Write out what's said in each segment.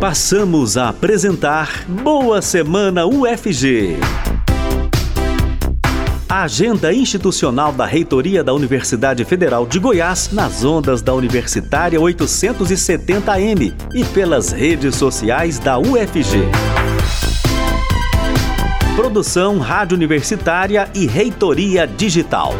Passamos a apresentar Boa Semana UFG. Agenda institucional da Reitoria da Universidade Federal de Goiás nas ondas da Universitária 870M e pelas redes sociais da UFG. Produção Rádio Universitária e Reitoria Digital.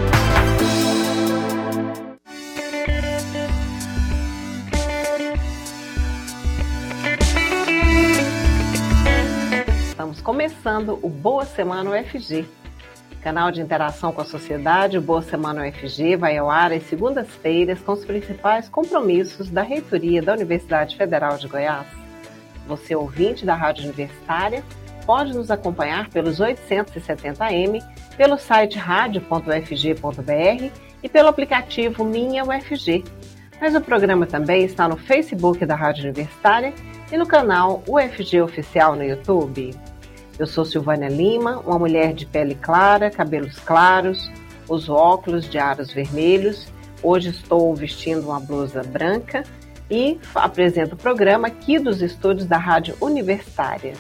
Começando o Boa Semana UFG. Canal de interação com a sociedade, o Boa Semana UFG vai ao ar às segundas-feiras com os principais compromissos da Reitoria da Universidade Federal de Goiás. Você, ouvinte da Rádio Universitária, pode nos acompanhar pelos 870M, pelo site radio.ufg.br e pelo aplicativo Minha UFG. Mas o programa também está no Facebook da Rádio Universitária e no canal UFG Oficial no YouTube. Eu sou Silvânia Lima, uma mulher de pele clara, cabelos claros, uso óculos de aros vermelhos. Hoje estou vestindo uma blusa branca e apresento o programa aqui dos estúdios da Rádio Universitária.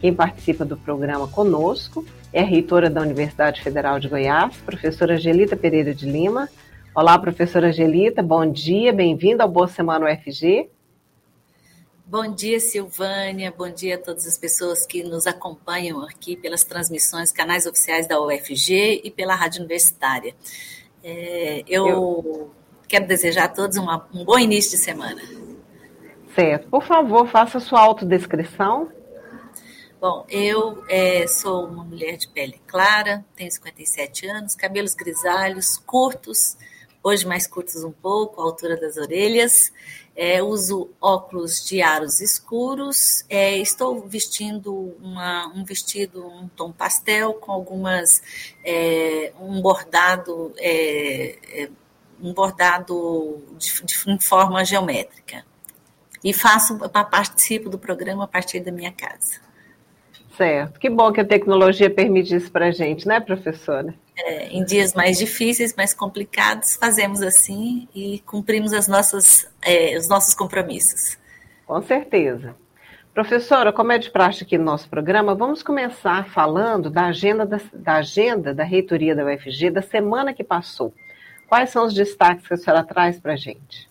Quem participa do programa conosco é a reitora da Universidade Federal de Goiás, professora Angelita Pereira de Lima. Olá, professora Angelita, bom dia, bem-vinda ao Boa Semana UFG. Bom dia, Silvânia. Bom dia a todas as pessoas que nos acompanham aqui pelas transmissões, canais oficiais da UFG e pela Rádio Universitária. É, eu, eu, quero desejar a todos uma, um bom início de semana. Certo. Por favor, faça sua autodescrição. Bom, eu é, sou uma mulher de pele clara, tenho 57 anos, cabelos grisalhos, curtos, hoje mais curtos um pouco, a altura das orelhas. É, uso óculos de aros escuros. É, estou vestindo uma, um vestido, um tom pastel, com algumas. É, um bordado. É, é, um bordado de, de, em forma geométrica. E faço, participo do programa a partir da minha casa. Certo. Que bom que a tecnologia permite isso para a gente, né, professora? É, em dias mais difíceis, mais complicados, fazemos assim e cumprimos as nossas, é, os nossos compromissos. Com certeza. Professora, como é de praxe aqui no nosso programa, vamos começar falando da agenda da, da agenda da reitoria da UFG da semana que passou. Quais são os destaques que a senhora traz para a gente?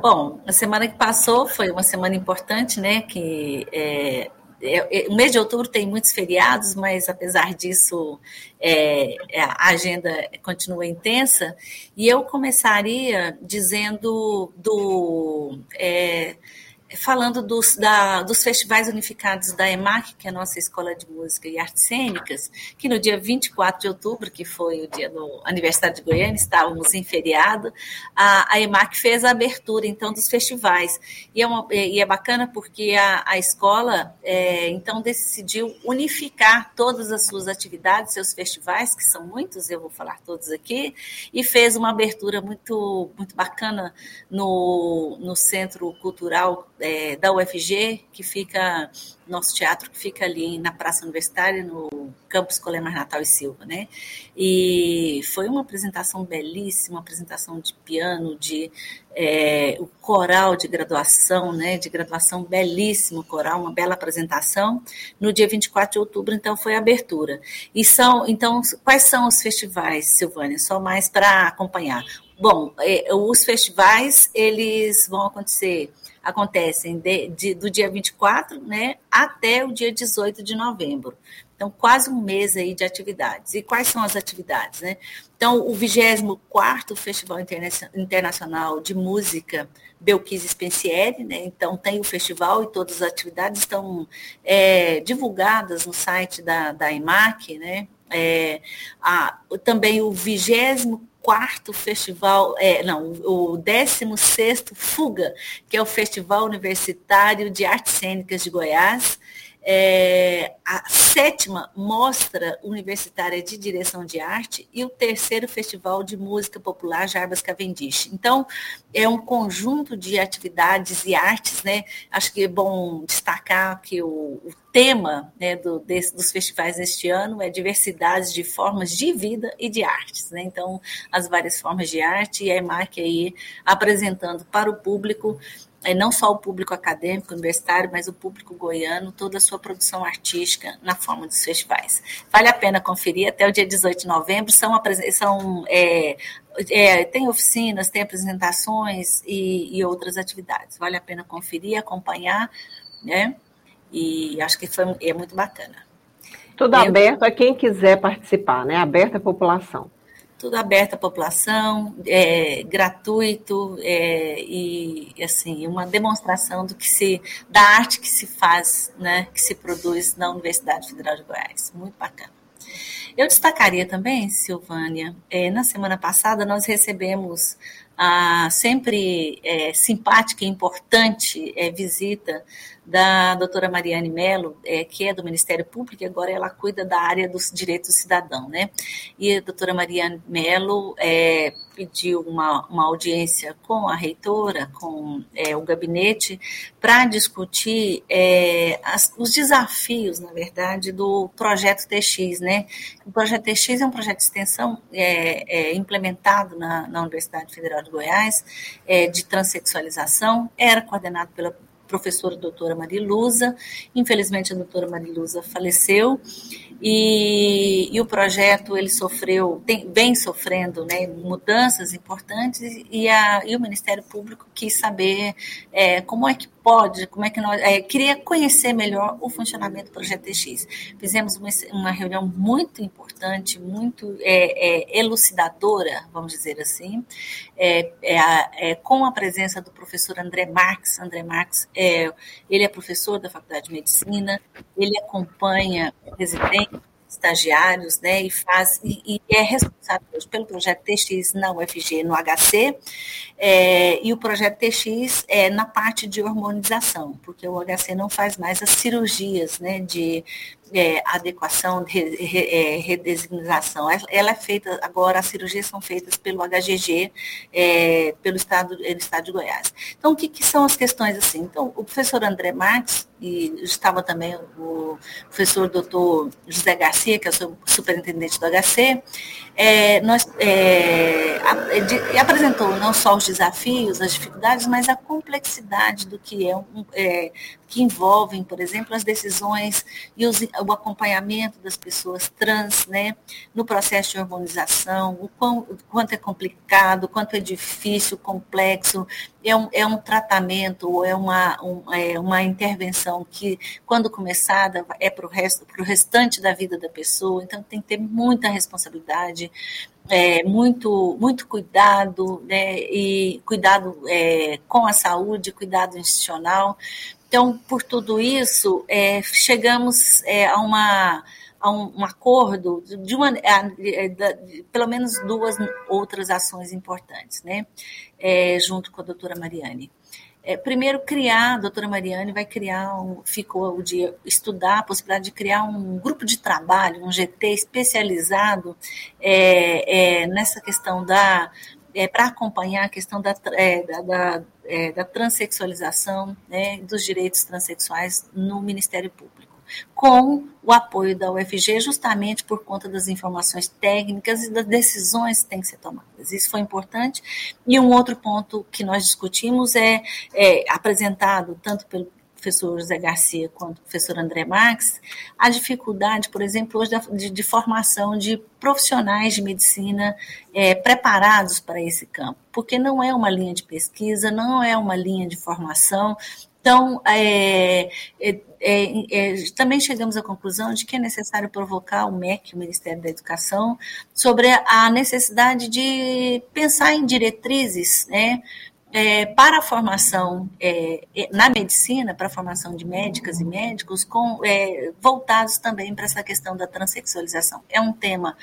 Bom, a semana que passou foi uma semana importante, né? Que é, é, é, o mês de outubro tem muitos feriados, mas apesar disso, é, é, a agenda continua intensa. E eu começaria dizendo do. É, falando dos, da, dos festivais unificados da EMAC, que é a nossa Escola de Música e Artes Cênicas, que no dia 24 de outubro, que foi o dia do aniversário de Goiânia, estávamos em feriado, a, a EMAC fez a abertura, então, dos festivais. E é, uma, e é bacana porque a, a escola, é, então, decidiu unificar todas as suas atividades, seus festivais, que são muitos, eu vou falar todos aqui, e fez uma abertura muito, muito bacana no, no Centro Cultural é, da UFG, que fica, nosso teatro que fica ali na Praça Universitária, no campus Colemar Natal e Silva, né? E foi uma apresentação belíssima, uma apresentação de piano, de é, o coral de graduação, né? De graduação belíssimo coral, uma bela apresentação. No dia 24 de outubro, então, foi a abertura. E são, então, quais são os festivais, Silvânia? Só mais para acompanhar. Bom, é, os festivais, eles vão acontecer acontecem de, de, do dia 24 né, até o dia 18 de novembro. Então, quase um mês aí de atividades. E quais são as atividades? Né? Então, o 24º Festival Internacional de Música Belkis Spencieri, né? então tem o festival e todas as atividades estão é, divulgadas no site da, da EMAC, né? É, a, também o 24 quarto festival, é, não, o 16 Fuga, que é o Festival Universitário de Artes Cênicas de Goiás, é, a sétima Mostra Universitária de Direção de Arte e o terceiro Festival de Música Popular Jarbas Cavendish. Então, é um conjunto de atividades e artes, né? Acho que é bom destacar que o, o tema né, do, desse, dos festivais neste ano é diversidade de formas de vida e de artes, né? Então, as várias formas de arte e a EMAC aí apresentando para o público é, não só o público acadêmico, universitário, mas o público goiano, toda a sua produção artística na forma dos festivais. Vale a pena conferir até o dia 18 de novembro, são, são é, é, tem oficinas, tem apresentações e, e, outras atividades. Vale a pena conferir, acompanhar, né? E acho que foi, é muito bacana. Tudo é, aberto a quem quiser participar, né? Aberto à população tudo aberto à população, é, gratuito é, e assim uma demonstração do que se da arte que se faz, né, que se produz na Universidade Federal de Goiás, muito bacana. Eu destacaria também, Silvânia, é, na semana passada nós recebemos a sempre é, simpática e importante é, visita da doutora Mariane Mello, é, que é do Ministério Público, e agora ela cuida da área dos direitos do cidadão, né? E a doutora Mariane Mello é, pediu uma, uma audiência com a reitora, com é, o gabinete, para discutir é, as, os desafios, na verdade, do projeto TX, né? O projeto TX é um projeto de extensão é, é, implementado na, na Universidade Federal de Goiás, de transexualização, era coordenado pela professora doutora Mariluza. Infelizmente, a doutora Mariluza faleceu e, e, o projeto ele sofreu, tem, vem sofrendo né, mudanças importantes e, a, e o Ministério Público quis saber é, como é que pode, como é que nós. É, queria conhecer melhor o funcionamento do Projeto TX. Fizemos uma, uma reunião muito importante, muito é, é elucidadora, vamos dizer assim, é, é, com a presença do professor André Marx. André Marx, ele é professor da Faculdade de Medicina, ele acompanha residentes estagiários, né, e faz e, e é responsável pelo projeto TX na UFG, no HC, é, e o projeto TX é na parte de hormonização, porque o HC não faz mais as cirurgias, né, de é, adequação, de, é, redesignação. Ela é feita, agora as cirurgias são feitas pelo HGG, é, pelo estado, no estado de Goiás. Então, o que, que, são as questões assim? Então, o professor André Marques, e estava também o professor doutor José Garcia, que é o superintendente do HC, é, nós, é, de, apresentou não só os desafios, as dificuldades, mas a complexidade do que é, um, é que envolvem, por exemplo, as decisões e os, o acompanhamento das pessoas trans, né, no processo de hormonização, o, quão, o quanto é complicado, o quanto é difícil, complexo, é um, é um tratamento é uma, um, é uma intervenção que, quando começada, é para o resto, para o restante da vida da pessoa, então tem que ter muita responsabilidade, é, muito, muito cuidado, né, e cuidado é, com a saúde, cuidado institucional. Então, por tudo isso, é, chegamos é, a uma a um, um, acordo de uma, de, pelo menos duas outras ações importantes, né? É, junto com a doutora Mariane. É, primeiro, criar, a doutora Mariane vai criar, um, ficou o dia, estudar a possibilidade de criar um grupo de trabalho, um GT especializado é, é, nessa questão da, é, para acompanhar a questão da, é, da, da, é, da transexualização, né, dos direitos transexuais no Ministério Público com o apoio da UFG, justamente por conta das informações técnicas e das decisões que têm que ser tomadas. Isso foi importante. E um outro ponto que nós discutimos é, é apresentado tanto pelo professor José Garcia quanto o professor André Max, a dificuldade, por exemplo, hoje de, de formação de profissionais de medicina é, preparados para esse campo, porque não é uma linha de pesquisa, não é uma linha de formação, então, é, é, é, é, também chegamos à conclusão de que é necessário provocar o MEC, o Ministério da Educação, sobre a necessidade de pensar em diretrizes né, é, para a formação é, na medicina, para a formação de médicas e médicos, com, voltados também para essa questão da transexualização. É um tema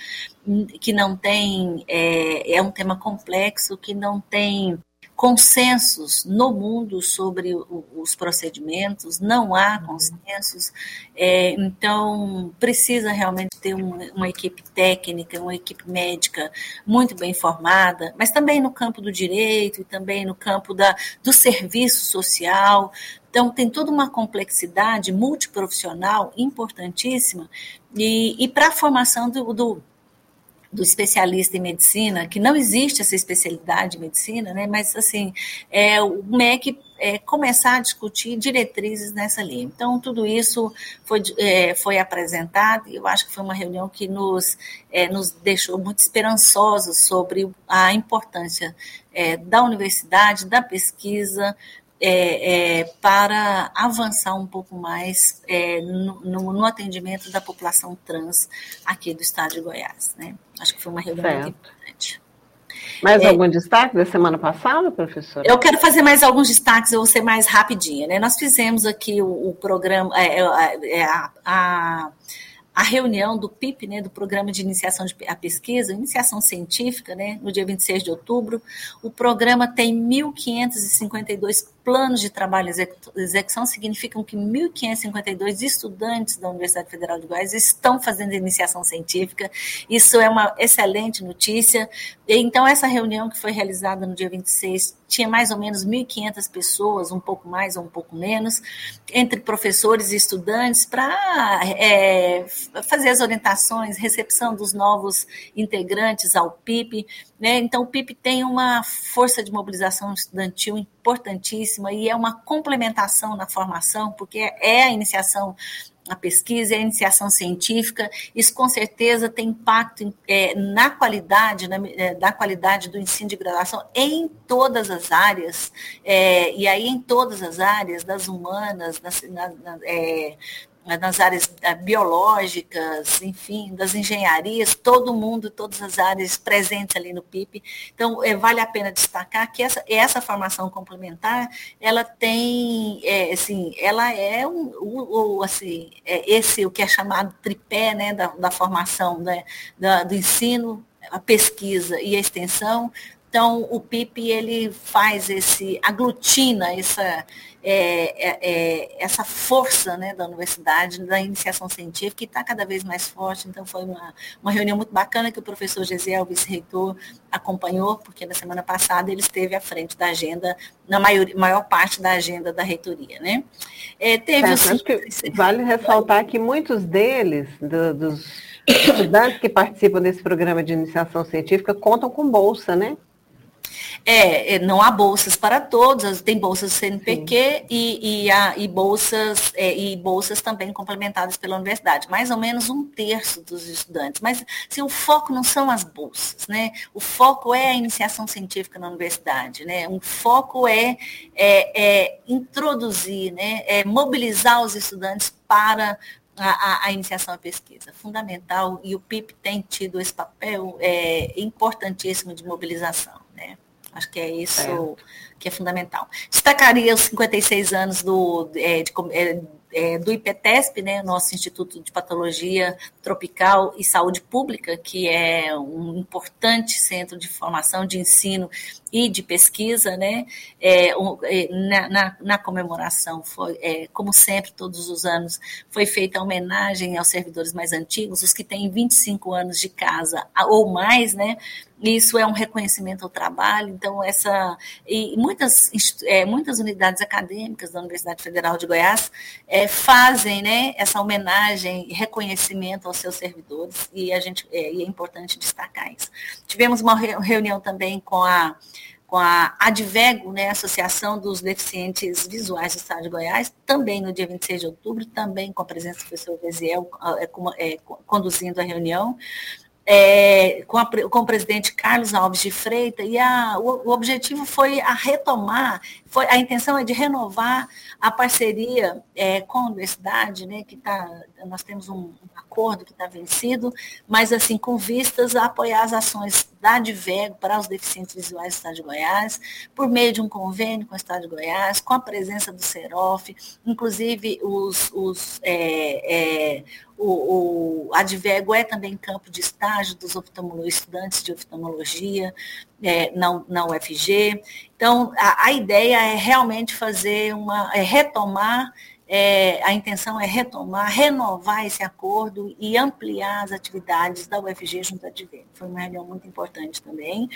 que não tem, é um tema complexo, que não tem consensos no mundo sobre os procedimentos, não há uhum. consensos, é, então precisa realmente ter uma, uma, equipe técnica, uma equipe médica muito bem formada, mas também no campo do direito e também no campo da, do serviço social. Então, tem toda uma complexidade multiprofissional importantíssima, e, e para a formação do, do do especialista em medicina, que não existe essa especialidade em medicina, né? Mas assim, é, o MEC é, começar a discutir diretrizes nessa linha. Então, tudo isso foi, é, foi apresentado e eu acho que foi uma reunião que nos, é, nos deixou muito esperançosos sobre a importância é, da universidade, da pesquisa, é, é, para avançar um pouco mais é, no, no, no, atendimento da população trans aqui do estado de Goiás. Né? Acho que foi uma reunião muito importante. Mais é, algum destaque da semana passada, professora? Eu quero fazer mais alguns destaques, eu vou ser mais rapidinha. Né? Nós fizemos aqui o, o programa, é, é, a, a a reunião do PIP, né, do Programa de Iniciação de a Pesquisa, Iniciação Científica, né, no dia 26 de outubro. O programa tem 1.552 planos de trabalho em execução, significam que 1.552 estudantes da Universidade Federal de Goiás estão fazendo iniciação científica. Isso é uma excelente notícia. Então, essa reunião que foi realizada no dia 26 tinha mais ou menos 1.500 pessoas, um pouco mais ou um pouco menos, entre professores e estudantes, para é, fazer as orientações, recepção dos novos integrantes ao PIP. Né? Então, o PIP tem uma força de mobilização estudantil importantíssima e é uma complementação na formação, porque é a iniciação a pesquisa e a iniciação científica, isso com certeza tem impacto é, na qualidade, na, é, da qualidade do ensino de graduação em todas as áreas, é, e aí em todas as áreas, das humanas, das, na, na, é, nas áreas eh, biológicas, enfim, das engenharias, todo mundo, todas as áreas presentes ali no PIP. Então, é, vale a pena destacar que essa, essa formação complementar, ela tem, é, assim, ela é um, o, o, assim, é esse o que é chamado tripé, né, da, da formação, né, da, do ensino, a pesquisa e a extensão, então, o PIP ele faz esse, aglutina essa, é, é, é, essa força né, da universidade, da iniciação científica, que está cada vez mais forte. Então, foi uma, uma reunião muito bacana que o professor Gesiel, vice-reitor, acompanhou, porque na semana passada ele esteve à frente da agenda, na maior, maior parte da agenda da reitoria. Né? É, teve que vale ressaltar que muitos deles, do, dos estudantes que participam desse programa de iniciação científica, contam com bolsa, né? É, é, não há bolsas para todos, tem bolsas do CNPq e, e, há, e, bolsas, é, e bolsas também complementadas pela universidade, mais ou menos um terço dos estudantes. Mas assim, o foco não são as bolsas, né? O foco é a iniciação científica na universidade, né? O foco é, é, é introduzir, né? É mobilizar os estudantes para a, a, iniciação à pesquisa. Fundamental, e o PIP tem tido esse papel é, importantíssimo de mobilização. Acho que é isso que é fundamental. Destacaria os 56 anos do, é, de, é, é, do IPTESP, né, nosso Instituto de Patologia Tropical e Saúde Pública, que é um importante centro de formação, de ensino e de pesquisa, né, é, é, na, na, na, comemoração, foi, é, como sempre, todos os anos, foi feita homenagem aos servidores mais antigos, os que têm 25 anos de casa ou mais, né, isso é um reconhecimento ao trabalho, então essa e muitas, é, muitas unidades acadêmicas da Universidade Federal de Goiás é, fazem né, essa homenagem e reconhecimento aos seus servidores, e, a gente, é, e é importante destacar isso. Tivemos uma reunião também com a com a Advego, né, Associação dos Deficientes Visuais do Estado de Goiás, também no dia 26 de outubro, também com a presença do professor Veziel é, é, conduzindo a reunião é, com, a, com, o presidente Carlos Alves de Freitas, e a, o, o, objetivo foi a retomar, foi, a intenção é de renovar a parceria é, com a universidade, né, que tá, nós temos um, acordo que está vencido, mas assim, com vistas a apoiar as ações da Advego para os deficientes visuais do Estado de Goiás, por meio de um convênio com o Estado de Goiás, com a presença do SEROF, inclusive os, os é, é, o, o Advego é também campo de estágio dos estudantes de oftalmologia é, na, na UFG. Então, a, a, ideia é realmente fazer uma, é retomar, é, a intenção é retomar, renovar esse acordo e ampliar as atividades da UFG junto à Advego. Foi uma reunião muito importante também.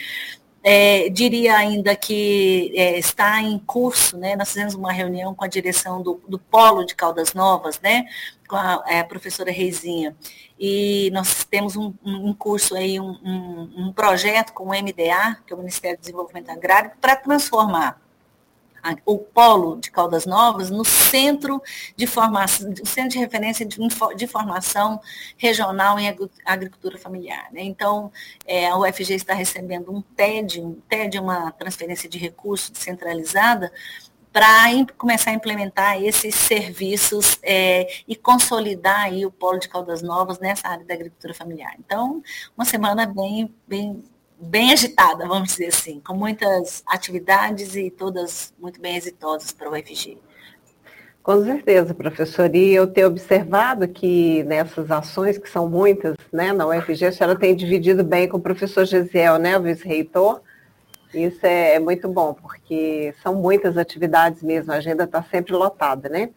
É, diria ainda que é, está em curso, né? Nós fizemos uma reunião com a direção do, do Polo de Caldas Novas, né? Com a, é, professora Reizinha. E nós temos um, um curso aí, um, um, um projeto com o MDA, que é o Ministério do Desenvolvimento Agrário, para transformar o polo de Caldas Novas no centro de formação, centro de referência de, de formação regional em agricultura familiar. Né? Então, é, a UFG está recebendo um TED, um TED é uma transferência de recursos descentralizada, para começar a implementar esses serviços é, e consolidar aí o polo de Caldas Novas nessa área da agricultura familiar. Então, uma semana bem, bem bem agitada, vamos dizer assim, com muitas atividades e todas muito bem exitosas para o UFG. Com certeza, professor. E eu tenho observado que nessas ações, que são muitas, né, na UFG, a senhora tem dividido bem com o professor Gesiel, né, o vice-reitor. Isso é, é, muito bom, porque são muitas atividades mesmo, a agenda está sempre lotada, né?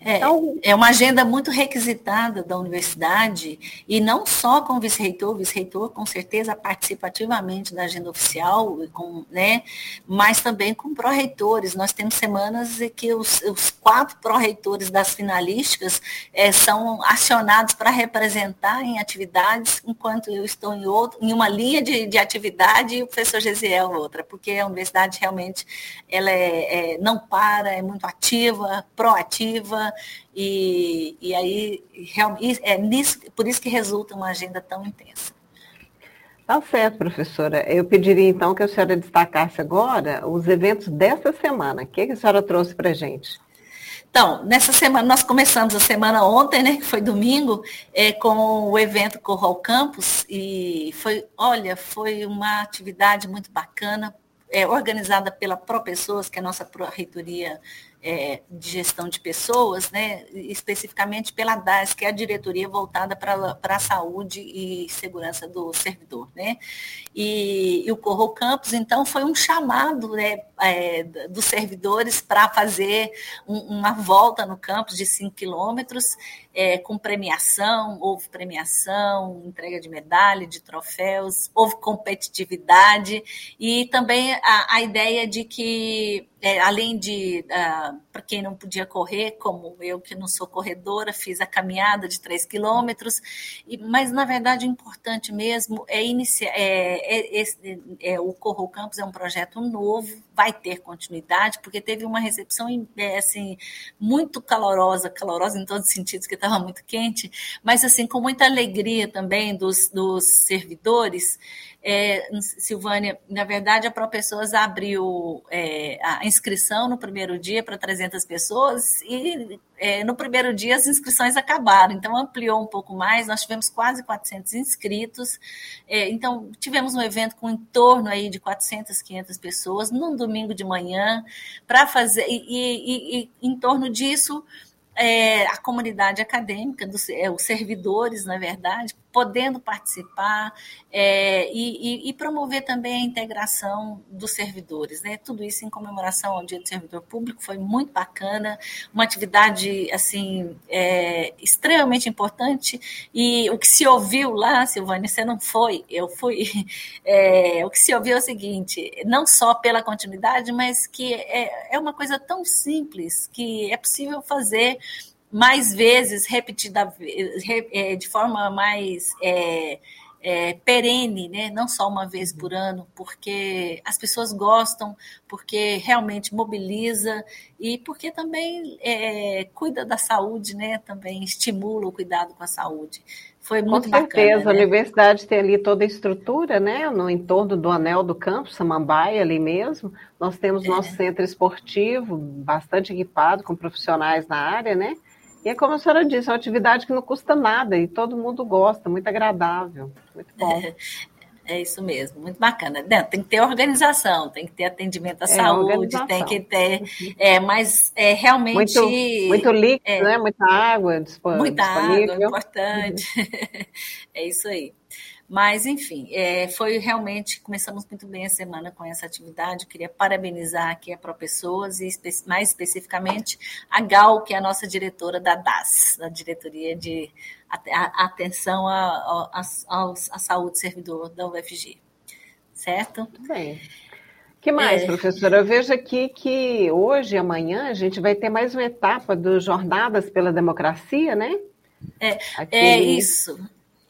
É, então, é uma agenda muito requisitada da universidade, e não só com o vice-reitor, o vice-reitor com certeza participa ativamente da agenda oficial, com, né, mas também com pró-reitores. Nós temos semanas em que os, os quatro pró-reitores das finalísticas é, são acionados para representar em atividades, enquanto eu estou em, outro, em uma linha de, de atividade e o professor Gesiel outra, porque a universidade realmente ela é, é não para, é muito ativa, proativa, e, e aí é nisso, por isso que resulta uma agenda tão intensa. Tá certo, professora. Eu pediria então que a senhora destacasse agora os eventos dessa semana. O que, que a senhora trouxe para a gente? Então, nessa semana, nós começamos a semana ontem, né, que foi domingo, é, com o evento Corral Campus, e foi, olha, foi uma atividade muito bacana, é, organizada pela Pro Pessoas, que é a nossa reitoria é, de gestão de pessoas, né, especificamente pela DAS, que é a diretoria voltada para a saúde e segurança do servidor. Né? E, e o Corro então, foi um chamado né, é, dos servidores para fazer um, uma volta no campus de 5 quilômetros, é, com premiação, houve premiação, entrega de medalha, de troféus, houve competitividade e também a, a ideia de que é, além de, uh, ah, para quem não podia correr, como eu que não sou corredora, fiz a caminhada de 3 quilômetros, mas na verdade o importante mesmo é iniciar, é, é, é, o Corro Campus é um projeto novo, vai ter continuidade, porque teve uma recepção é, assim, muito calorosa, calorosa em todos os sentidos, que estava muito quente, mas assim, com muita alegria também dos, dos servidores, é, Silvânia, na verdade, a ProPessoas abriu é, a inscrição no primeiro dia para 300 pessoas e é, no primeiro dia as inscrições acabaram, então ampliou um pouco mais, nós tivemos quase 400 inscritos, é, então tivemos um evento com em torno aí de 400, 500 pessoas, num domingo de manhã, para fazer, e, e, e em torno disso é, a comunidade acadêmica, dos, é, os servidores, na verdade, podendo participar é, e, e, e, promover também a integração dos servidores. Né? Tudo isso em comemoração ao Dia do Servidor Público, foi muito bacana, uma atividade assim é, extremamente importante. E o que se ouviu lá, Silvânia, você não foi, eu fui. É, o que se ouviu é o seguinte: não só pela continuidade, mas que é, é uma coisa tão simples que é possível fazer mais vezes, repetida, é, de forma mais é, é, perene, né? não só uma vez por ano, porque as pessoas gostam, porque realmente mobiliza e porque também é, cuida da saúde, né? também estimula o cuidado com a saúde. Foi muito com certeza, bacana, né? a universidade tem ali toda a estrutura, né? No entorno do anel do campo, Samambaia, ali mesmo. Nós temos é. nosso centro esportivo, bastante equipado, com profissionais na área, né? E é como a senhora disse, é uma atividade que não custa nada e todo mundo gosta, muito agradável, muito bom. É, isso mesmo, muito bacana. Tem que ter organização, tem que ter atendimento à é, saúde, tem que ter, é, mas é realmente... Muito, muito líquido, é, né? Muita água disponível. Muita água, importante. É isso aí. Mas, enfim, é, foi realmente, começamos muito bem a semana com essa atividade. Eu queria parabenizar aqui a ProPessoas e, espe mais especificamente, a Gal, que é a nossa diretora da DAS, da Diretoria de Atenção à Saúde Servidor da UFG. certo? Bem. que mais, é... professora? Eu vejo aqui que hoje e amanhã a gente vai ter mais uma etapa do Jornadas pela Democracia, né? É, é isso.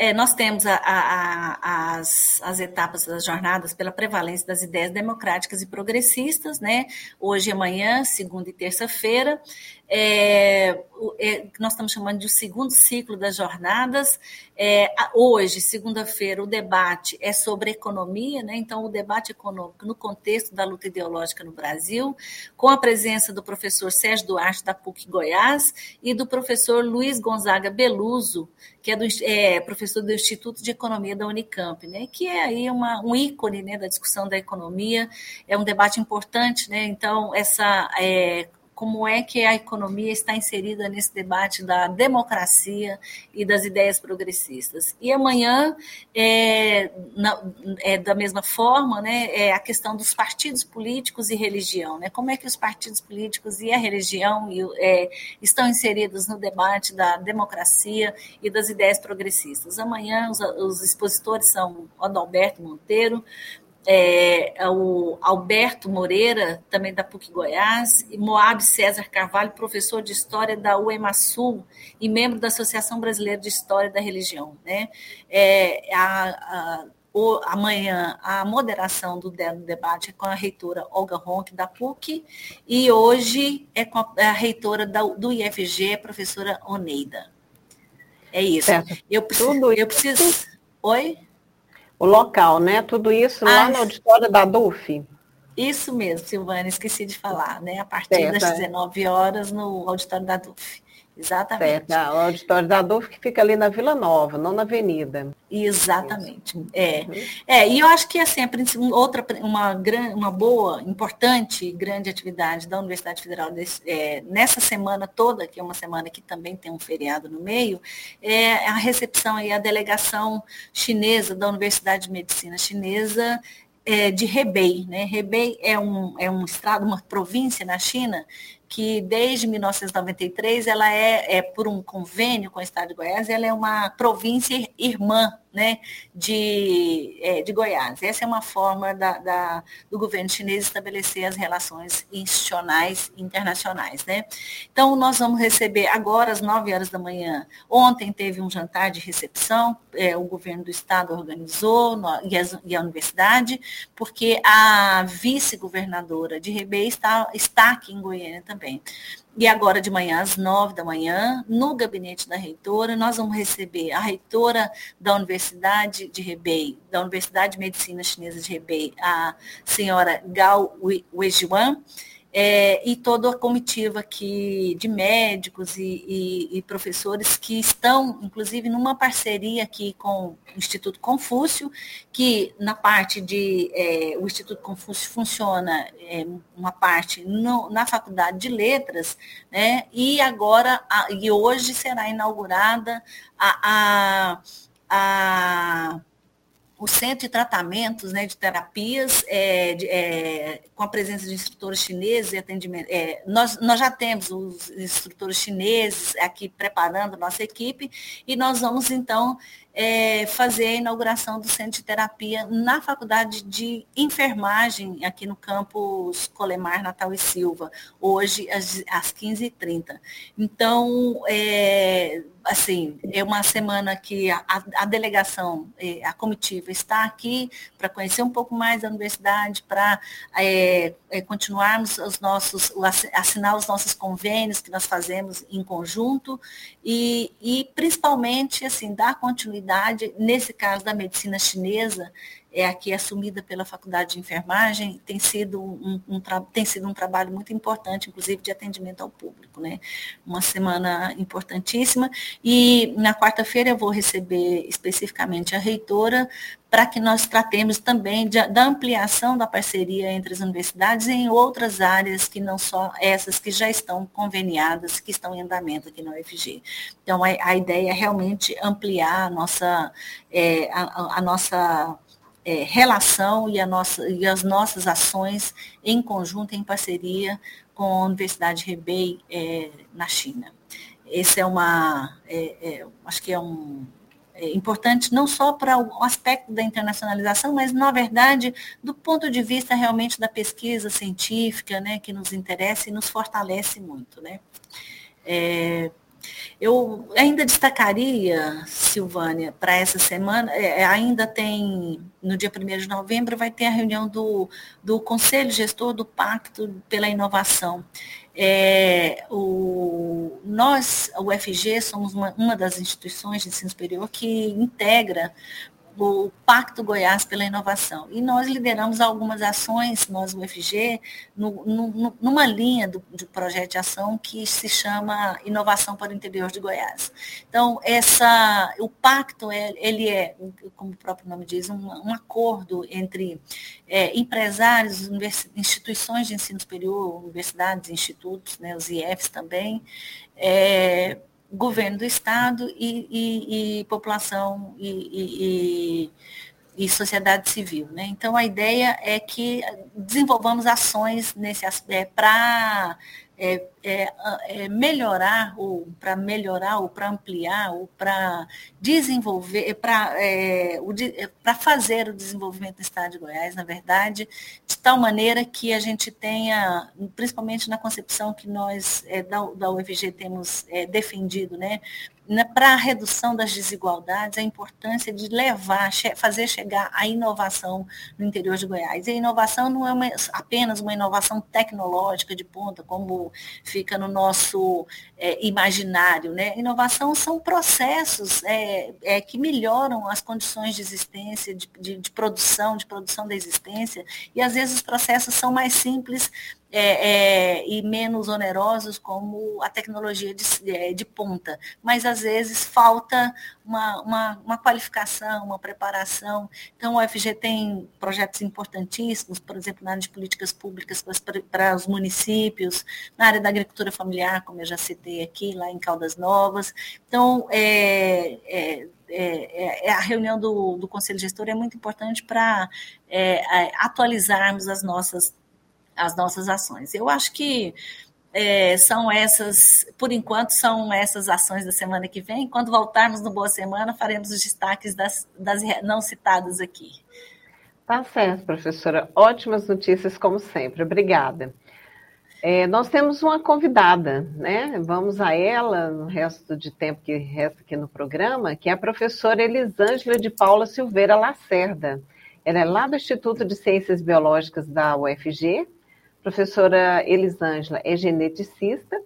É, nós temos a, a, a, as, as etapas das jornadas pela prevalência das ideias democráticas e progressistas, né? Hoje e amanhã, segunda e terça-feira. É, é, nós estamos chamando de o segundo ciclo das jornadas. É, hoje, segunda-feira, o debate é sobre economia, né? então, o debate econômico no contexto da luta ideológica no Brasil, com a presença do professor Sérgio Duarte, da PUC Goiás, e do professor Luiz Gonzaga Beluso, que é, do, é professor do Instituto de Economia da Unicamp, né? que é aí uma, um ícone né, da discussão da economia, é um debate importante, né? então, essa é, como é que a economia está inserida nesse debate da democracia e das ideias progressistas. E amanhã, é, na, é da mesma forma, né, é a questão dos partidos políticos e religião. Né? Como é que os partidos políticos e a religião é, estão inseridos no debate da democracia e das ideias progressistas. Amanhã, os, os expositores são Adalberto Monteiro, é, é, o Alberto Moreira, também da PUC Goiás, e Moab César Carvalho, professor de História da UEMASUL e membro da Associação Brasileira de História da Religião. Né? É, a, a, o, amanhã, a moderação do, debate é com a reitora Olga Ronck, da PUC, e hoje é com a, a reitora da, do IFG, a professora Oneida. É isso. Eu, eu preciso... Oi? O local, né? Tudo isso lá no auditório da DUF. Isso mesmo, Silvana, esqueci de falar, né? A partir certo, das 19 é. horas no auditório da DUF. Exatamente. Certo, o auditório da DUF que fica ali na Vila Nova, não na Avenida. Exatamente. É. Uhum. é, e eu acho que é sempre outra uma, uma boa, importante, grande atividade da Universidade Federal desse, é, nessa semana toda, que é uma semana que também tem um feriado no meio, é a recepção e a delegação chinesa da Universidade de Medicina Chinesa é, de Hebei. Né? Hebei é um, é um estado, uma província na China que desde 1993 ela é, é, por um convênio com o Estado de Goiás, ela é uma província irmã né, de, é, de Goiás. Essa é uma forma da, da, do governo chinês estabelecer as relações institucionais internacionais. Né? Então, nós vamos receber agora às 9 horas da manhã. Ontem teve um jantar de recepção, é, o governo do estado organizou no, e, as, e, a universidade, porque a vice-governadora de Rebê está, está aqui em Goiânia também. E agora de manhã, às nove da manhã, no gabinete da reitora, nós vamos receber a reitora da Universidade de Hebei, da Universidade de Medicina Chinesa de Hebei, a senhora Gao Weijuan, é, e toda a comitiva aqui de médicos e, e, e, professores que estão, inclusive, numa parceria aqui com o Instituto Confúcio, que na parte de é, o Instituto Confúcio funciona é, uma parte no, na Faculdade de Letras, né? E agora a, e hoje será inaugurada a, a, a o centro de tratamentos né, de terapias é, de, é, com a presença de instrutores chineses e atendimento. É, nós, nós já temos os instrutores chineses aqui preparando a nossa equipe e nós vamos então é, fazer a inauguração do centro de terapia na faculdade de enfermagem aqui no campus Colemar Natal e Silva, hoje às, às 15h30. Então, é, assim, é uma semana que a, a, delegação, é, a comitiva está aqui para conhecer um pouco mais da universidade, para é, é, continuarmos os nossos, assinar os nossos convênios que nós fazemos em conjunto e, e principalmente, assim, dar continuidade, nesse caso da medicina chinesa, é aqui assumida pela Faculdade de Enfermagem, tem sido um, um, tem sido um trabalho muito importante, inclusive de atendimento ao público. Né? Uma semana importantíssima. E na quarta-feira eu vou receber especificamente a reitora para que nós tratemos também de, da ampliação da parceria entre as universidades em outras áreas que não só essas que já estão conveniadas, que estão em andamento aqui na UFG. Então, a, a ideia é realmente ampliar a nossa, é, a, a nossa é, relação e, nossa, e, as nossas ações em conjunto, em parceria com a Universidade Hebei é, na China. Esse é uma, é, é acho que é um, é importante não só para o aspecto da internacionalização, mas, na verdade, do ponto de vista realmente da pesquisa científica, né, que nos interessa e nos fortalece muito. Né? É, eu ainda destacaria, Silvânia, para essa semana, é, ainda tem, no dia 1 de novembro, vai ter a reunião do, do Conselho Gestor do Pacto pela Inovação. É, o, nós, o UFG, somos uma, uma das instituições de ensino superior que integra o Pacto Goiás pela Inovação. E nós lideramos algumas ações, nós, UFG, no, no, numa linha do, de projeto de ação que se chama Inovação para o Interior de Goiás. Então, essa, o pacto, é, ele é, como o próprio nome diz, um, um acordo entre é, empresários, instituições de ensino superior, universidades, institutos, né, os IFs também, é, governo do Estado e, e, e população e, e, sociedade civil. Né? Então, a ideia é que desenvolvamos ações nesse aspecto para é, é, é melhorar ou para melhorar ou para ampliar ou para desenvolver para é, para fazer o desenvolvimento do Estado de Goiás na verdade de tal maneira que a gente tenha principalmente na concepção que nós é, da, da UFG temos é, defendido né, para a redução das desigualdades, a importância de levar, fazer chegar a inovação no interior de Goiás. E a inovação não é uma, apenas uma inovação tecnológica de ponta, como fica no nosso é, imaginário. Né? Inovação são processos é, é, que melhoram as condições de existência, de, de, de produção, de produção da existência, e às vezes os processos são mais simples, é, é, e menos onerosos como a tecnologia de, é, de, ponta. Mas às vezes falta uma, uma, uma, qualificação, uma preparação. Então, o UFG tem projetos importantíssimos, por exemplo, na área de políticas públicas para, os municípios, na área da agricultura familiar, como eu já citei aqui, lá em Caldas Novas. Então, é, é, é, é, a reunião do, do Conselho Gestor é muito importante para é, atualizarmos as nossas as nossas ações. Eu acho que é, são essas, por enquanto, são essas ações da semana que vem. Quando voltarmos no Boa Semana, faremos os destaques das, das não citadas aqui. Tá certo, professora. Ótimas notícias, como sempre. Obrigada. É, nós temos uma convidada, né? Vamos a ela no resto de tempo que resta aqui no programa, que é a professora Elisângela de Paula Silveira Lacerda. Ela é lá do Instituto de Ciências Biológicas da UFG, professora Elisângela é geneticista,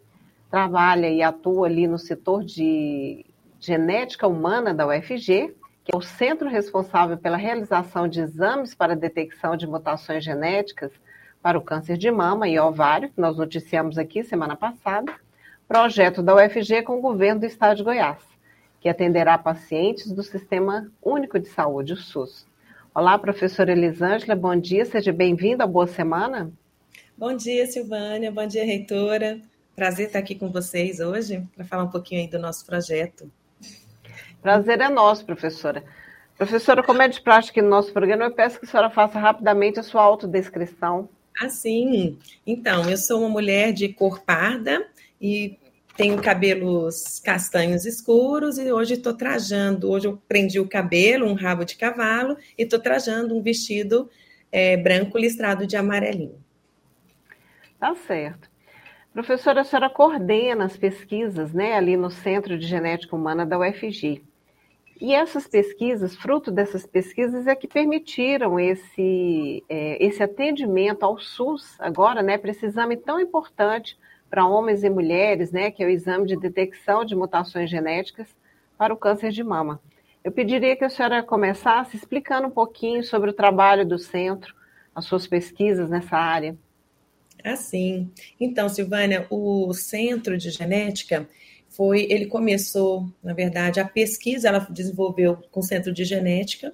trabalha e atua ali no setor de genética humana da UFG, que é o centro responsável pela realização de exames para detecção de mutações genéticas para o câncer de mama e ovário, que nós noticiamos aqui semana passada, projeto da UFG com o governo do estado de Goiás, que atenderá pacientes do Sistema Único de Saúde, o SUS. Olá, professora Elisângela, bom dia, seja bem-vinda, boa semana. Bom dia, Silvânia. Bom dia, reitora. Prazer estar aqui com vocês hoje para falar um pouquinho aí do nosso projeto. Prazer é nosso, professora. Professora, como é de prática no nosso programa, eu peço que a senhora faça rapidamente a sua autodescrição. Ah, sim. Então, eu sou uma mulher de cor parda e tenho cabelos castanhos escuros e hoje estou trajando, hoje eu prendi o cabelo, um rabo de cavalo, e estou trajando um vestido é, branco listrado de amarelinho. Tá certo. Professora, a senhora coordena as pesquisas né, ali no Centro de Genética Humana da UFG. E essas pesquisas, fruto dessas pesquisas, é que permitiram esse, é, esse atendimento ao SUS agora, né, para esse exame tão importante para homens e mulheres, né, que é o exame de detecção de mutações genéticas para o câncer de mama. Eu pediria que a senhora começasse explicando um pouquinho sobre o trabalho do centro, as suas pesquisas nessa área. Assim, então, Silvânia, o Centro de Genética foi, ele começou, na verdade, a pesquisa, ela desenvolveu com o Centro de Genética,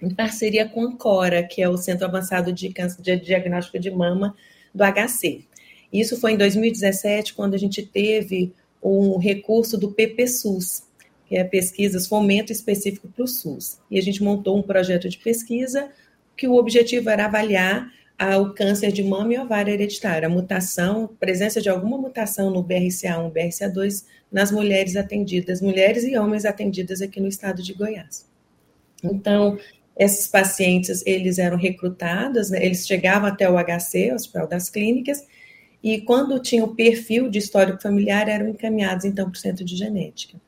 em parceria com a Cora, que é o Centro Avançado de, Câncer, de Diagnóstico de Mama do HC. Isso foi em 2017, quando a gente teve um recurso do PPSUS, que é pesquisas fomento específico para o SUS. E a gente montou um projeto de pesquisa que o objetivo era avaliar ao câncer de mama e ovário hereditário, a mutação, presença de alguma mutação no BRCA1, BRCA2 nas mulheres atendidas, mulheres e homens atendidas aqui no estado de Goiás. Então, esses pacientes, eles eram recrutados, né, eles chegavam até o HC, Hospital das Clínicas, e quando tinham o perfil de histórico familiar, eram encaminhados, então, para o centro de genética.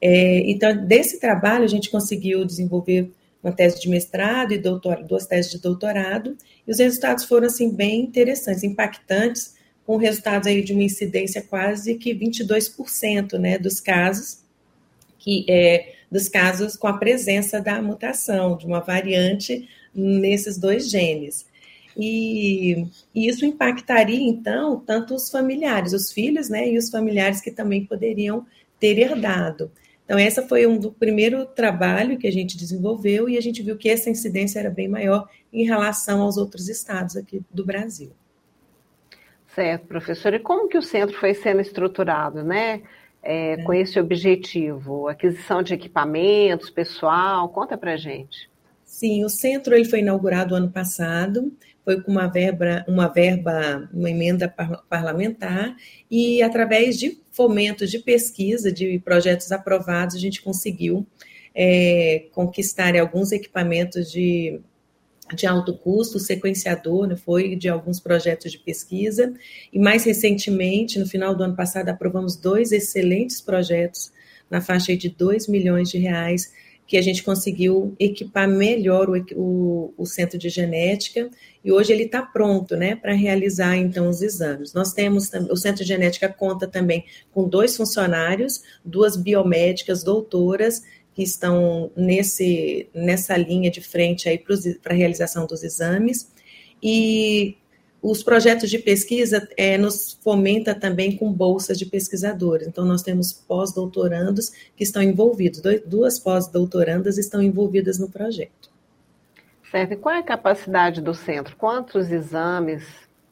É, então, desse trabalho, a gente conseguiu desenvolver uma tese de mestrado e doutorado, duas teses de doutorado, e os resultados foram, assim, bem interessantes, impactantes, com resultados aí de uma incidência quase que 22%, né, dos casos, que é, dos casos com a presença da mutação, de uma variante nesses dois genes. E, e, isso impactaria, então, tanto os familiares, os filhos, né, e os familiares que também poderiam ter herdado. Então, essa foi um do primeiro trabalho que a gente desenvolveu e a gente viu que essa incidência era bem maior em relação aos outros estados aqui do Brasil. Certo, professor. E como que o centro foi sendo estruturado, né? É, é. Com esse objetivo, aquisição de equipamentos, pessoal, conta para gente. Sim, o centro ele foi inaugurado ano passado foi com uma verba, uma verba, uma emenda parlamentar, e através de fomentos de pesquisa, de projetos aprovados, a gente conseguiu é, conquistar alguns equipamentos de, de alto custo, o sequenciador né, foi de alguns projetos de pesquisa, e mais recentemente, no final do ano passado, aprovamos dois excelentes projetos na faixa de 2 milhões de reais que a gente conseguiu equipar melhor o, o, o centro de genética e hoje ele está pronto, né, para realizar então os exames. Nós temos o centro de genética conta também com dois funcionários, duas biomédicas doutoras que estão nesse nessa linha de frente aí para a realização dos exames e os projetos de pesquisa é, nos fomenta também com bolsas de pesquisadores. Então, nós temos pós-doutorandos que estão envolvidos, duas pós-doutorandas estão envolvidas no projeto. Certo. E qual é a capacidade do centro? Quantos exames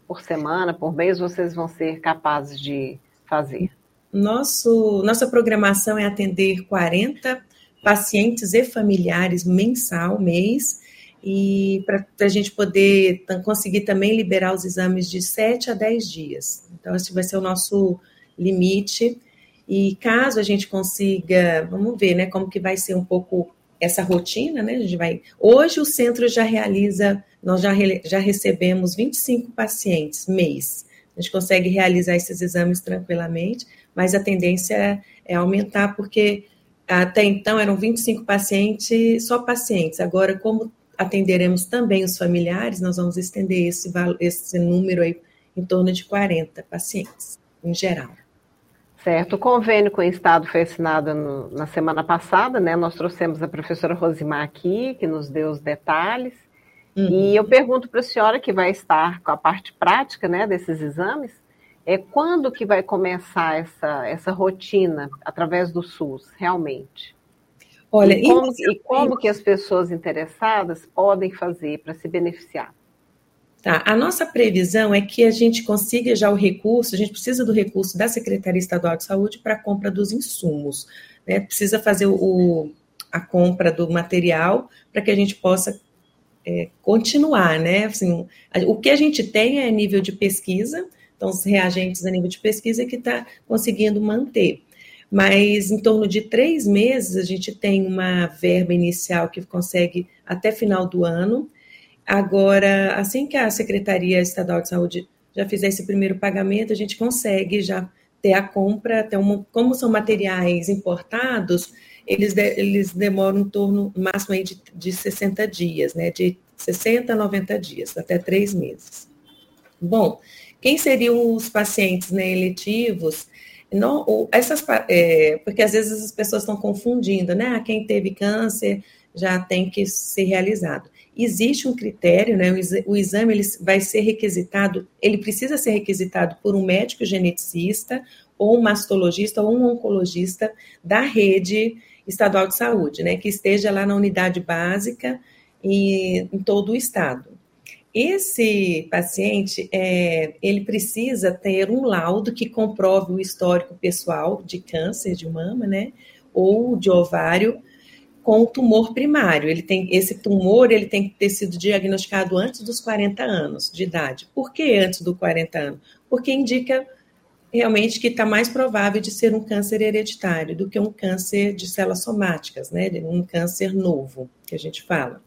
por semana, por mês, vocês vão ser capazes de fazer? Nosso, nossa programação é atender 40 pacientes e familiares mensal, mês, e para a gente poder conseguir também liberar os exames de 7 a 10 dias. Então, esse vai ser o nosso limite. E caso a gente consiga, vamos ver, né, como que vai ser um pouco essa rotina, né? A gente vai. Hoje o centro já realiza, nós já, já recebemos 25 pacientes mês. A gente consegue realizar esses exames tranquilamente, mas a tendência é aumentar, porque até então eram 25 pacientes, só pacientes. Agora, como atenderemos também os familiares, nós vamos estender esse, esse número aí em torno de 40 pacientes, em geral. Certo, o convênio com o Estado foi assinado no, na semana passada, né? Nós trouxemos a professora Rosimar aqui, que nos deu os detalhes. Uhum. E eu pergunto para a senhora que vai estar com a parte prática né, desses exames, é quando que vai começar essa, essa rotina através do SUS, realmente? Olha, e como, e como que as pessoas interessadas podem fazer para se beneficiar? Tá, a nossa previsão é que a gente consiga já o recurso, a gente precisa do recurso da Secretaria Estadual de Saúde para a compra dos insumos, né? Precisa fazer o, a compra do material para que a gente possa é, continuar, né? Assim, o que a gente tem é nível de pesquisa, então os reagentes a nível de pesquisa que está conseguindo manter mas em torno de três meses a gente tem uma verba inicial que consegue até final do ano. Agora, assim que a Secretaria Estadual de Saúde já fizer esse primeiro pagamento, a gente consegue já ter a compra, como são materiais importados, eles, de, eles demoram em torno máximo aí de, de 60 dias, né? De 60 a 90 dias, até três meses. Bom, quem seriam os pacientes né, eletivos? Não, essas, é, porque às vezes as pessoas estão confundindo, né? Ah, quem teve câncer já tem que ser realizado. Existe um critério, né? O exame ele vai ser requisitado, ele precisa ser requisitado por um médico geneticista, ou um mastologista, ou um oncologista da rede estadual de saúde, né? Que esteja lá na unidade básica e em todo o estado. Esse paciente, é, ele precisa ter um laudo que comprove o histórico pessoal de câncer de mama, né, ou de ovário, com tumor primário. Ele tem esse tumor, ele tem que ter sido diagnosticado antes dos 40 anos de idade. Por que antes dos 40 anos? Porque indica realmente que está mais provável de ser um câncer hereditário do que um câncer de células somáticas, né? Um câncer novo, que a gente fala.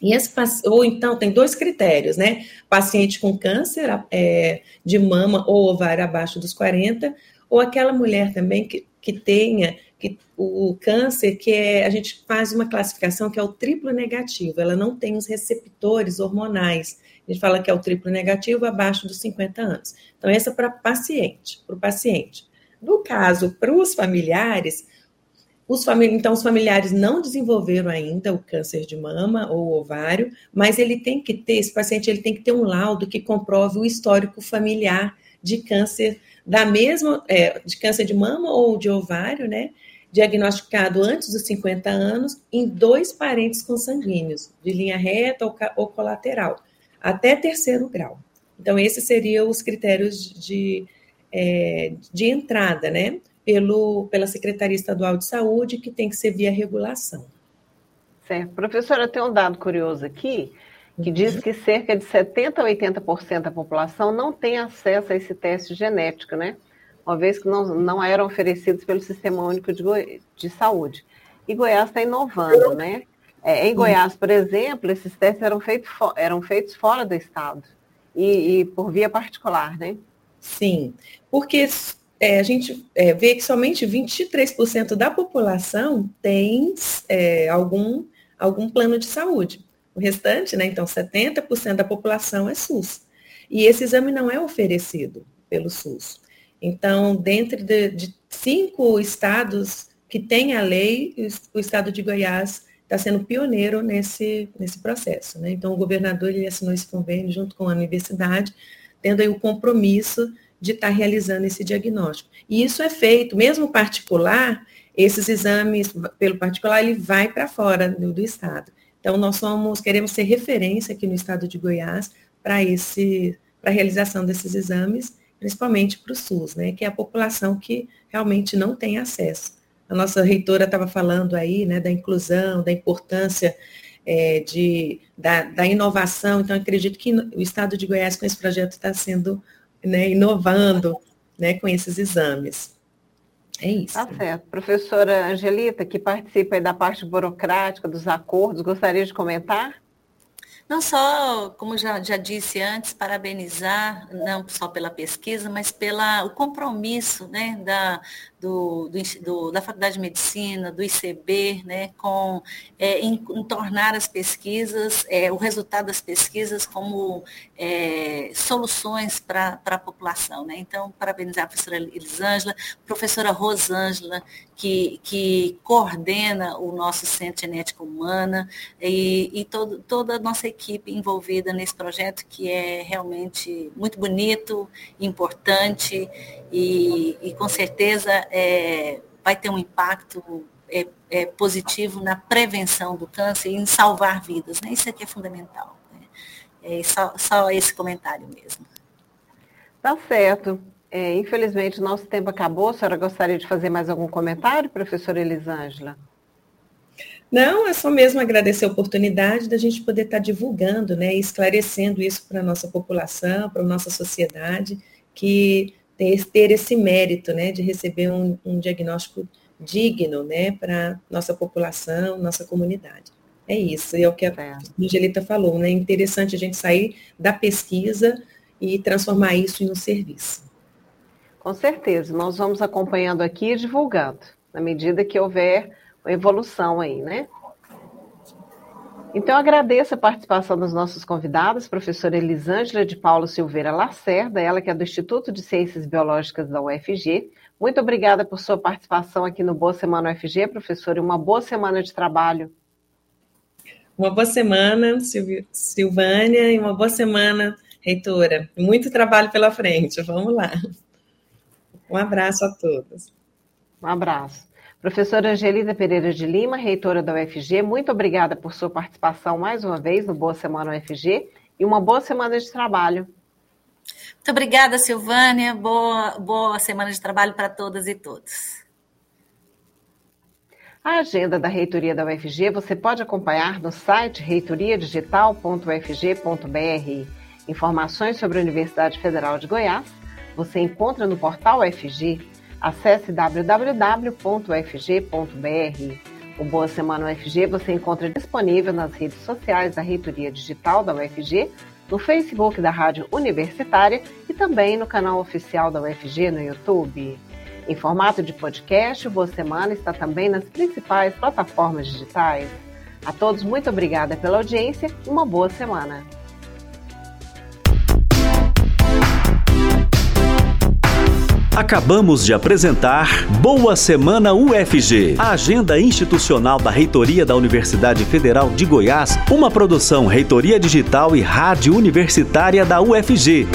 E esse, ou então tem dois critérios, né? Paciente com câncer é, de mama ou ovário abaixo dos 40, ou aquela mulher também que, que tenha que, o câncer, que é, a gente faz uma classificação que é o triplo negativo, ela não tem os receptores hormonais. A gente fala que é o triplo negativo abaixo dos 50 anos. Então, essa é para paciente, para o paciente. No caso, para os familiares, os famili então, os familiares não desenvolveram ainda o câncer de mama ou ovário, mas ele tem que ter, esse paciente ele tem que ter um laudo que comprove o histórico familiar de câncer da mesma, é, de câncer de mama ou de ovário, né? diagnosticado antes dos 50 anos em dois parentes consanguíneos, de linha reta ou, ou colateral, até terceiro grau. Então, esses seriam os critérios de, é, de entrada, né? Pelo, pela Secretaria Estadual de Saúde, que tem que ser via regulação. Certo. Professora, tem um dado curioso aqui, que diz uhum. que cerca de 70% a 80% da população não tem acesso a esse teste genético, né? uma vez que não, não eram oferecidos pelo Sistema Único de, de Saúde. E Goiás está inovando, né? É, em Goiás, por exemplo, esses testes eram, feito eram feitos fora do estado e, e por via particular, né? Sim, porque é, a gente é, vê que somente 23% da população tem é, algum, algum plano de saúde. O restante, né, então 70% da população é SUS. E esse exame não é oferecido pelo SUS. Então, dentro de, de cinco estados que têm a lei, o estado de Goiás está sendo pioneiro nesse, nesse processo. Né? Então, o governador ele assinou esse convênio junto com a universidade, tendo aí o compromisso de estar tá realizando esse diagnóstico. E isso é feito, mesmo particular, esses exames pelo particular, ele vai para fora do, do, estado. Então, nós somos, queremos ser referência aqui no estado de Goiás para esse, para a realização desses exames principalmente para o SUS, né, que é a população que realmente não tem acesso. A nossa reitora estava falando aí né, da inclusão, da importância é, de, da, da, inovação, então acredito que o Estado de Goiás com esse projeto está sendo né, inovando né, com esses exames. É isso. Tá certo. Professora Angelita, que participa da parte burocrática dos acordos, gostaria de comentar? Não só, como já, já disse antes, parabenizar, não só pela pesquisa, mas pelo compromisso né, da, do, do, do, da Faculdade de Medicina, do ICB, né, com, é, em, em, tornar as pesquisas, é, o resultado das pesquisas como é, soluções para a população. Né? Então, parabenizar a professora Elisângela, professora Rosângela, que, que coordena o nosso Centro Genética Humana e, e todo, toda a nossa equipe envolvida nesse projeto, que é realmente muito bonito, importante e, e com certeza é, vai ter um impacto é, é, positivo na prevenção do câncer e em salvar vidas. Né? Isso aqui é fundamental. É só, só esse comentário mesmo. Tá certo. É, infelizmente, nosso tempo acabou. A senhora gostaria de fazer mais algum comentário, professora Elisângela? Não, é só mesmo agradecer a oportunidade da gente poder estar divulgando, né, esclarecendo isso para a nossa população, para a nossa sociedade, que ter, ter esse mérito, né, de receber um, um diagnóstico digno, né, para nossa população, nossa comunidade. É isso, é o que a é. Angelita falou, né, é interessante a gente sair da pesquisa e transformar isso em um serviço. Com certeza, nós vamos acompanhando aqui e divulgando, na medida que houver evolução aí, né? Então, agradeço a participação dos nossos convidados, professora Elisângela de Paulo Silveira Lacerda, ela que é do Instituto de Ciências Biológicas da UFG. Muito obrigada por sua participação aqui no Boa Semana UFG, professora, e uma boa semana de trabalho. Uma boa semana, Silvânia, e uma boa semana, reitora. Muito trabalho pela frente, vamos lá. Um abraço a todos. Um abraço. Professora Angelina Pereira de Lima, reitora da UFG, muito obrigada por sua participação mais uma vez no Boa Semana UFG e uma boa semana de trabalho. Muito obrigada, Silvânia. Boa, boa semana de trabalho para todas e todos. A agenda da reitoria da UFG você pode acompanhar no site reitoriadigital.ufg.br. Informações sobre a Universidade Federal de Goiás você encontra no portal UFG. Acesse www.ufg.br. O Boa Semana UFG você encontra disponível nas redes sociais da Reitoria Digital da UFG, no Facebook da Rádio Universitária e também no canal oficial da UFG no YouTube. Em formato de podcast, Boa Semana está também nas principais plataformas digitais. A todos, muito obrigada pela audiência uma boa semana. Acabamos de apresentar Boa Semana UFG, a agenda institucional da Reitoria da Universidade Federal de Goiás, uma produção Reitoria Digital e Rádio Universitária da UFG.